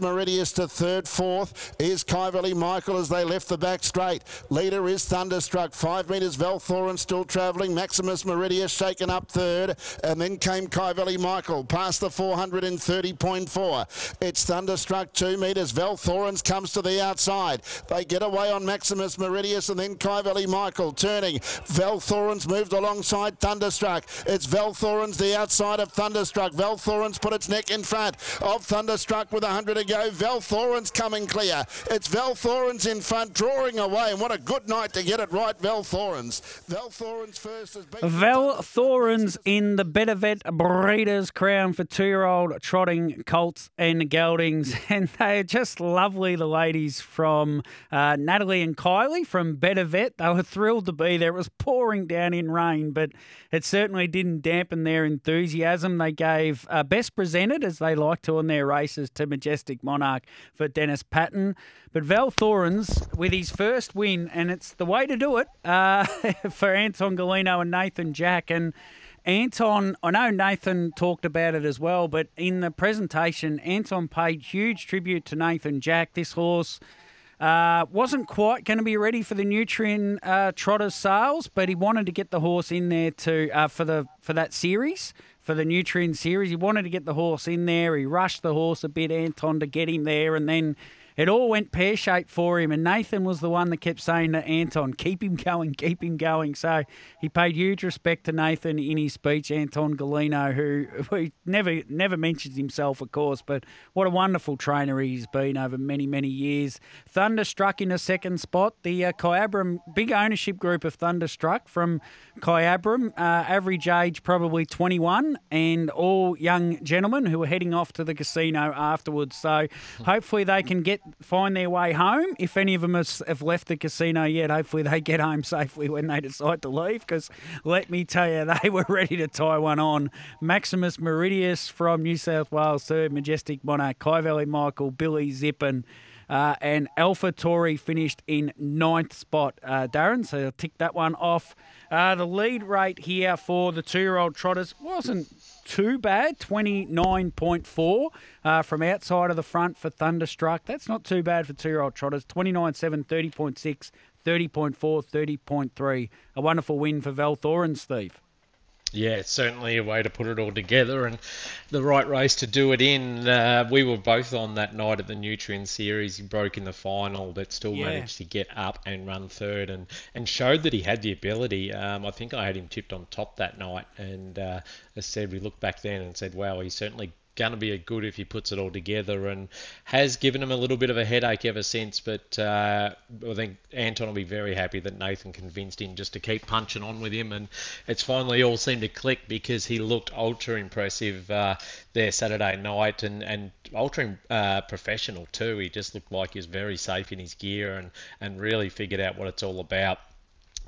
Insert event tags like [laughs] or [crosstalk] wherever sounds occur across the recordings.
Meridius to third, fourth is Kyvalley Michael as they left the back straight. Leader is Thunderstruck. Five metres Val Thorens still travelling. Maximus Meridius shaken up third. And then came Kyvalley Michael past the 430.4. It's Thunderstruck two metres. Val Thorens comes to the outside. They get away on Maximus Meridius and then Kyvalley Michael turning. Val Thorens moved alongside Thunderstruck. It's Val Thorens the outside of Thunderstruck. Val Thorens put its neck in front of Thunderstruck with 100 go. Val Thorens coming clear. It's Val Thorens in front, drawing away, and what a good night to get it right, Val Thorens. Val Thorens first has been. Val Thorens in the Better Vet Breeders' Crown for two-year-old trotting colts and geldings, [laughs] and they're just lovely. The ladies from uh, Natalie and Kylie from Better Vet, they were thrilled to be there. It was pouring down in rain, but it certainly didn't dampen their enthusiasm. They gave uh, best presented, as they like to in their races, to Majestic Monarch for Dennis Patton. But Val Thorens with his first win, and it's the way to do it uh, [laughs] for Anton Golino and Nathan Jack. And Anton, I know Nathan talked about it as well, but in the presentation, Anton paid huge tribute to Nathan Jack. This horse. Uh, wasn't quite going to be ready for the Nutrien uh, Trotters sales, but he wanted to get the horse in there to uh, for the for that series for the Nutrien series. He wanted to get the horse in there. He rushed the horse a bit, Anton, to get him there, and then it all went pear shaped for him. And Nathan was the one that kept saying to Anton, keep him going, keep him going. So he paid huge respect to Nathan in his speech, Anton Golino, who, [laughs] who never never mentions himself, of course, but what a wonderful trainer he's been over many, many years. Thunderstruck in a second spot. The uh, Kyabram, big ownership group of Thunderstruck from Kyabram, uh, average age probably 21, and all young gentlemen who are heading off to the casino afterwards. So hopefully they can get find their way home. If any of them have left the casino yet, hopefully they get home safely when they decide to leave. Because let me tell you, [laughs] they were ready to tie one on. Maximus Meridius from New South Wales, third. Majestic Monarch, Kyvalley Michael, Billy Zippin. Uh, and Alpha Tori finished in ninth spot, uh, Darren. So I'll tick that one off. Uh, the lead rate here for the two year old trotters wasn't too bad 29.4 uh, from outside of the front for Thunderstruck. That's not too bad for two year old trotters. 29.7, 30.6, 30.4, 30.3. A wonderful win for Val Thorens, Steve. Yeah, it's certainly a way to put it all together and the right race to do it in. Uh, we were both on that night at the Nutrien Series. He broke in the final, but still yeah. managed to get up and run third and, and showed that he had the ability. Um, I think I had him tipped on top that night. And uh, as I said, we looked back then and said, wow, he certainly going to be a good if he puts it all together and has given him a little bit of a headache ever since. But uh, I think Anton will be very happy that Nathan convinced him just to keep punching on with him. And it's finally all seemed to click because he looked ultra impressive uh, there Saturday night and, and ultra uh, professional too. He just looked like he was very safe in his gear and, and really figured out what it's all about.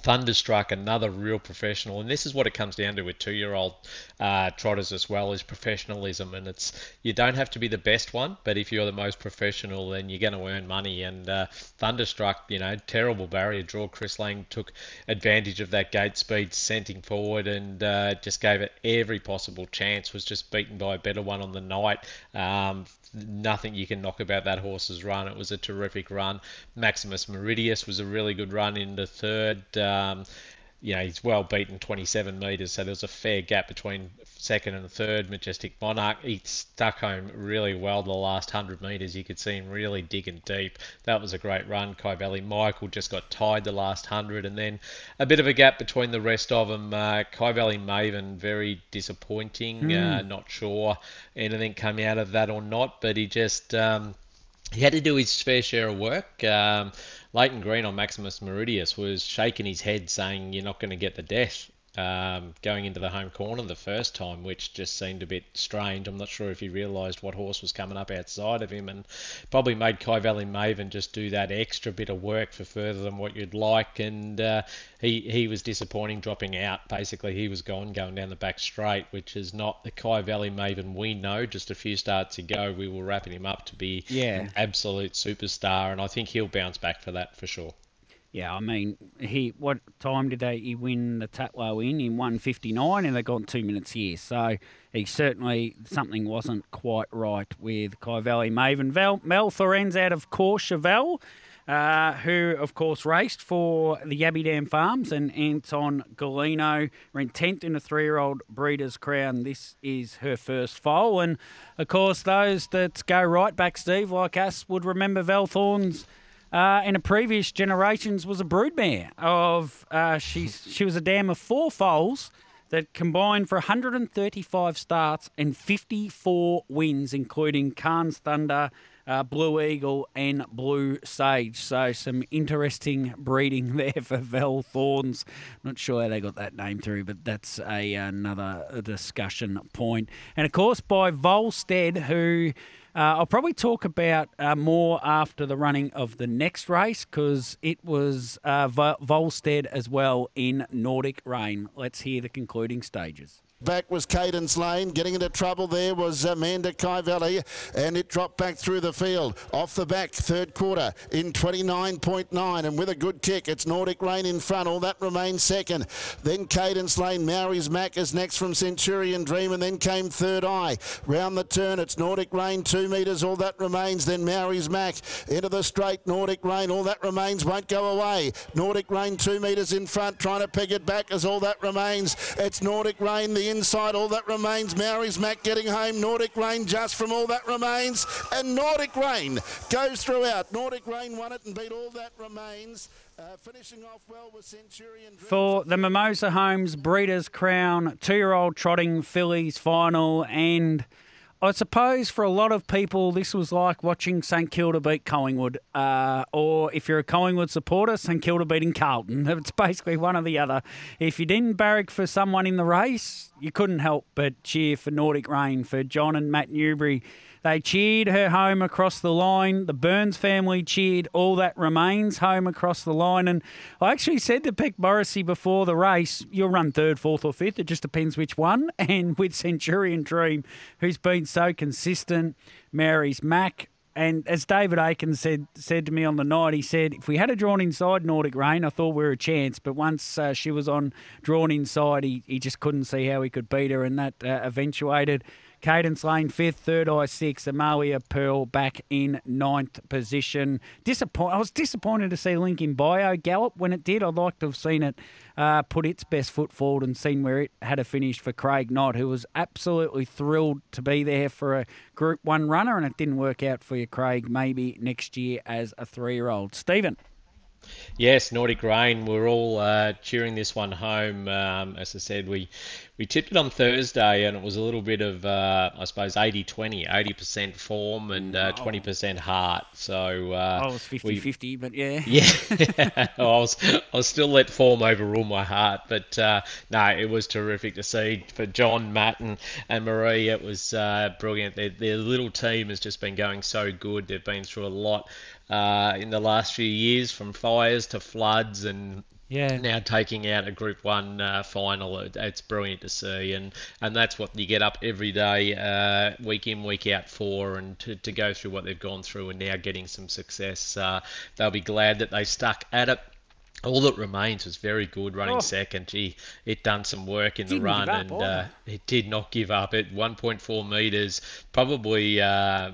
Thunderstruck, another real professional, and this is what it comes down to with two-year-old uh, trotters as well is professionalism. And it's you don't have to be the best one, but if you're the most professional, then you're going to earn money. And uh, Thunderstruck, you know, terrible barrier draw. Chris Lang took advantage of that gate speed, sent him forward, and uh, just gave it every possible chance. Was just beaten by a better one on the night. Um, nothing you can knock about that horse's run. It was a terrific run. Maximus Meridius was a really good run in the third. Um, you know, he's well beaten 27 metres, so there's a fair gap between second and third. Majestic Monarch, he stuck home really well the last 100 metres. You could see him really digging deep. That was a great run. Kyvalley Michael just got tied the last 100, and then a bit of a gap between the rest of them. Uh, Kyvalley Maven, very disappointing. Mm. Uh, not sure anything came out of that or not, but he just. Um, he had to do his fair share of work. Um, Leighton Green on Maximus Meridius was shaking his head, saying, "You're not going to get the death." Um, going into the home corner the first time, which just seemed a bit strange. I'm not sure if he realised what horse was coming up outside of him, and probably made Kyvalley Maven just do that extra bit of work for further than what you'd like. And uh, he he was disappointing, dropping out. Basically, he was gone going down the back straight, which is not the Kyvalley Maven we know. Just a few starts ago, we were wrapping him up to be yeah. an absolute superstar, and I think he'll bounce back for that for sure. Yeah, I mean, he what time did they he win the Tatlow in in one fifty nine, and they got two minutes here. So he certainly something wasn't quite right with Kyvalley Maven. Val, Mel Thorenz out of Courchevel. Uh, who, of course, raced for the Yabby Dam Farms and Anton Golino, ran 10th in a three year old Breeders' Crown. This is her first foal. And, of course, those that go right back, Steve, like us, would remember Val Thorens. Uh, in a previous generations was a broodmare of uh, she she was a dam of four foals that combined for 135 starts and 54 wins, including Khan's Thunder, uh, Blue Eagle, and Blue Sage. So some interesting breeding [laughs] there for Val Thorens. Not sure how they got that name through, but that's a another discussion point. And of course, by Volstead, who. Uh, I'll probably talk about uh, more after the running of the next race because it was uh, Volstead as well in Nordic Rain. Let's hear the concluding stages. Back was Cadence Lane. Getting into trouble there was Amanda Valley, and it dropped back through the field. Off the back, third quarter in 29.9, and with a good kick, it's Nordic Rain in front. All that remains second. Then Cadence Lane, Maori's Mac is next from Centurion Dream, and then came Third Eye. Round the turn, it's Nordic Rain, two metres. All that remains. Then Maori's Mac into the straight. Nordic Rain, all that remains won't go away. Nordic Rain, two metres in front, trying to peg it back as all that remains. It's Nordic Rain, the inside. All that remains. Maori's Mac getting home. Nordic Rain just from all that remains. And Nordic Rain goes throughout. Nordic Rain won it and beat all that remains. Uh, finishing off well with Centurion. For the Mimosa Homes Breeders' Crown two year old trotting fillies final and. I suppose for a lot of people, this was like watching St Kilda beat Collingwood, uh, or if you're a Collingwood supporter, St Kilda beating Carlton. [laughs] It's basically one or the other. If you didn't barrack for someone in the race, you couldn't help but cheer for Nordic Rain, for John and Matt Newbury. They cheered her home across the line. The Burns family cheered all that remains home across the line. And I actually said to Beck Morrissey before the race, you'll run third, fourth, or fifth. It just depends which one. [laughs] And with Centurion Dream, who's been so consistent, Mary's Mac, and as David Aiken said said to me on the night, he said, if we had a drawn inside Nordic Rain, I thought we were a chance. But once uh, she was on drawn inside, he, he just couldn't see how he could beat her, and that uh, eventuated Cadence Lane fifth, Third Eye sixth, Amalia Pearl back in ninth position. Disappoint. I was disappointed to see Lincoln Bio gallop when it did. I'd like to have seen it uh, put its best foot forward and seen where it had a finish for Craig Knott, who was absolutely thrilled to be there for a Group One runner, and it didn't work out for you, Craig. Maybe next year as a three-year-old. Stephen. Yes, Nordic Rain. We're all uh, cheering this one home. Um, as I said, we we tipped it on Thursday, and it was a little bit of, uh, I suppose, 80 20, 80% form and uh, 20% heart. So uh, I was 50 we, 50, but yeah. [laughs] Yeah. [laughs] I, was, I was still let form overrule my heart. But uh, no, it was terrific to see for John, Matt, and, and Marie. It was uh, brilliant. Their, their little team has just been going so good. They've been through a lot. Uh, in the last few years, from fires to floods and yeah. now taking out a Group One uh, final. It's brilliant to see, and and that's what you get up every day, uh, week in, week out for, and to, to go through what they've gone through, and now getting some success. Uh, they'll be glad that they stuck at it. All that remains was very good running oh. second. Gee, it done some work in Didn't the run, up, and uh, it did not give up. At 1.4 meters, probably uh,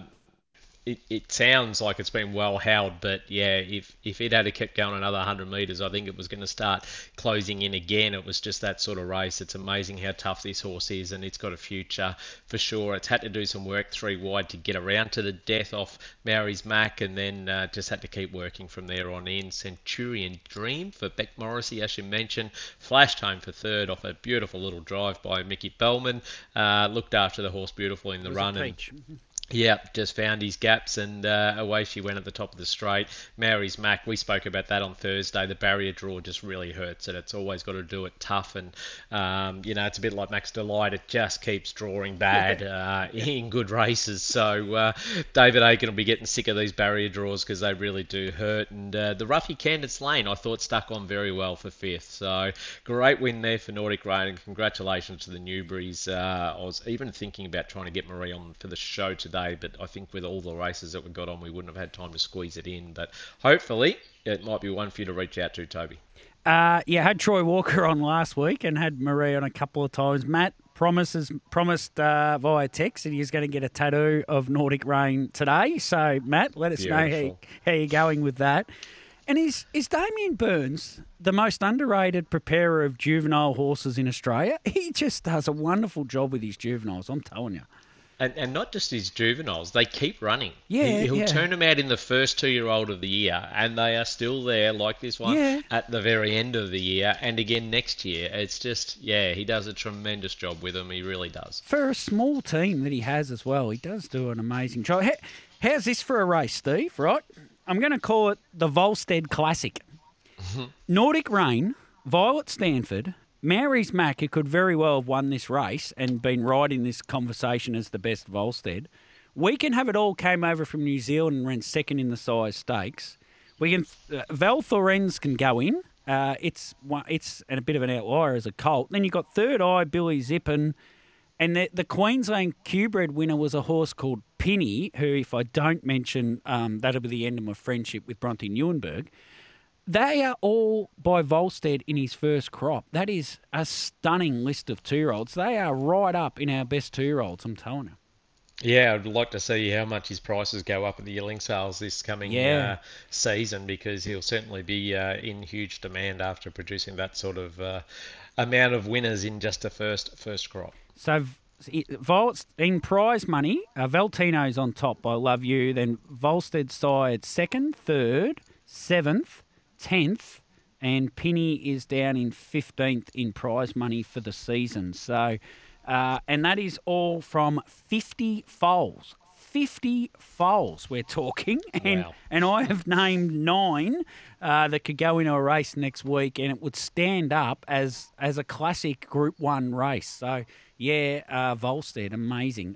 it, it sounds like it's been well held, but yeah, if if it had to kept going another 100 metres, I think it was going to start closing in again. It was just that sort of race. It's amazing how tough this horse is, and it's got a future for sure. It's had to do some work three wide to get around to the death off Mary's Mac, and then uh, just had to keep working from there on in. Centurion Dream for Beck Morrissey, as you mentioned, flashed home for third off a beautiful little drive by Mickey Bellman. Uh, looked after the horse beautiful in the run. And, [laughs] yeah, just found his gaps and uh, away she went at the top of the straight. Mary's Mac, we spoke about that on Thursday. The barrier draw just really hurts it. It's always got to do it tough, and um, you know it's a bit like Max Delight. It just keeps drawing bad uh, in good races. So uh, David Aiken will be getting sick of these barrier draws because they really do hurt. And uh, the Ruffy Cadence Lane, I thought stuck on very well for fifth. So great win there for Nordic Rain, and congratulations to the Newberries. Uh, I was even thinking about trying to get Marie on for the show today day, but I think with all the races that we got on, we wouldn't have had time to squeeze it in. But hopefully, it might be one for you to reach out to, Toby. Uh, yeah, had Troy Walker on last week and had Marie on a couple of times. Matt promises promised uh, via text that he's going to get a tattoo of Nordic Rain today. So Matt, let us know how, how you're going with that. And is is Damien Burns the most underrated preparer of juvenile horses in Australia? [laughs] He just does a wonderful job with his juveniles. I'm telling you. And, and not just his juveniles, they keep running. Yeah, he, will yeah. turn them out in the first two-year-old of the year, and they are still there, like this one, Yeah. at the very end of the year, and again next year. It's just, yeah, he does a tremendous job with them. He really does. For a small team that he has as well, he does do an amazing job. How, how's this for a race, Steve? Right? I'm going to call it the Volstead Classic. [laughs] Nordic Rain, Violet Stanford, Mary's Mac, who could very well have won this race and been in this conversation as the best Volstead. We can have it all came over from New Zealand and ran second in the Sires Stakes. We can uh, Val Thorens can go in. Uh, it's it's a bit of an outlier as a colt. Then you've got Third Eye, Billy Zippin, and the, the Queensland Q-bred winner was a horse called Pinny, who, if I don't mention, um, that'll be the end of my friendship with Bronte Newenberg. They are all by Volstead in his first crop. That is a stunning list of two-year-olds. They are right up in our best two-year-olds, I'm telling you. Yeah, I'd like to see how much his prices go up at the yearling sales this coming Yeah. uh, season because he'll certainly be uh, in huge demand after producing that sort of uh, amount of winners in just the first first crop. So v- Vol's in prize money. Uh, Valtino's on top I Love You. Then Volstead side second, third, seventh, tenth, and Penny is down in fifteenth in prize money for the season. So, uh, and that is all from fifty foals. 50 foals we're talking [laughs] and Wow. and I have named nine uh, that could go into a race next week, and it would stand up as as a classic Group One race. So yeah, uh, Volstead, amazing.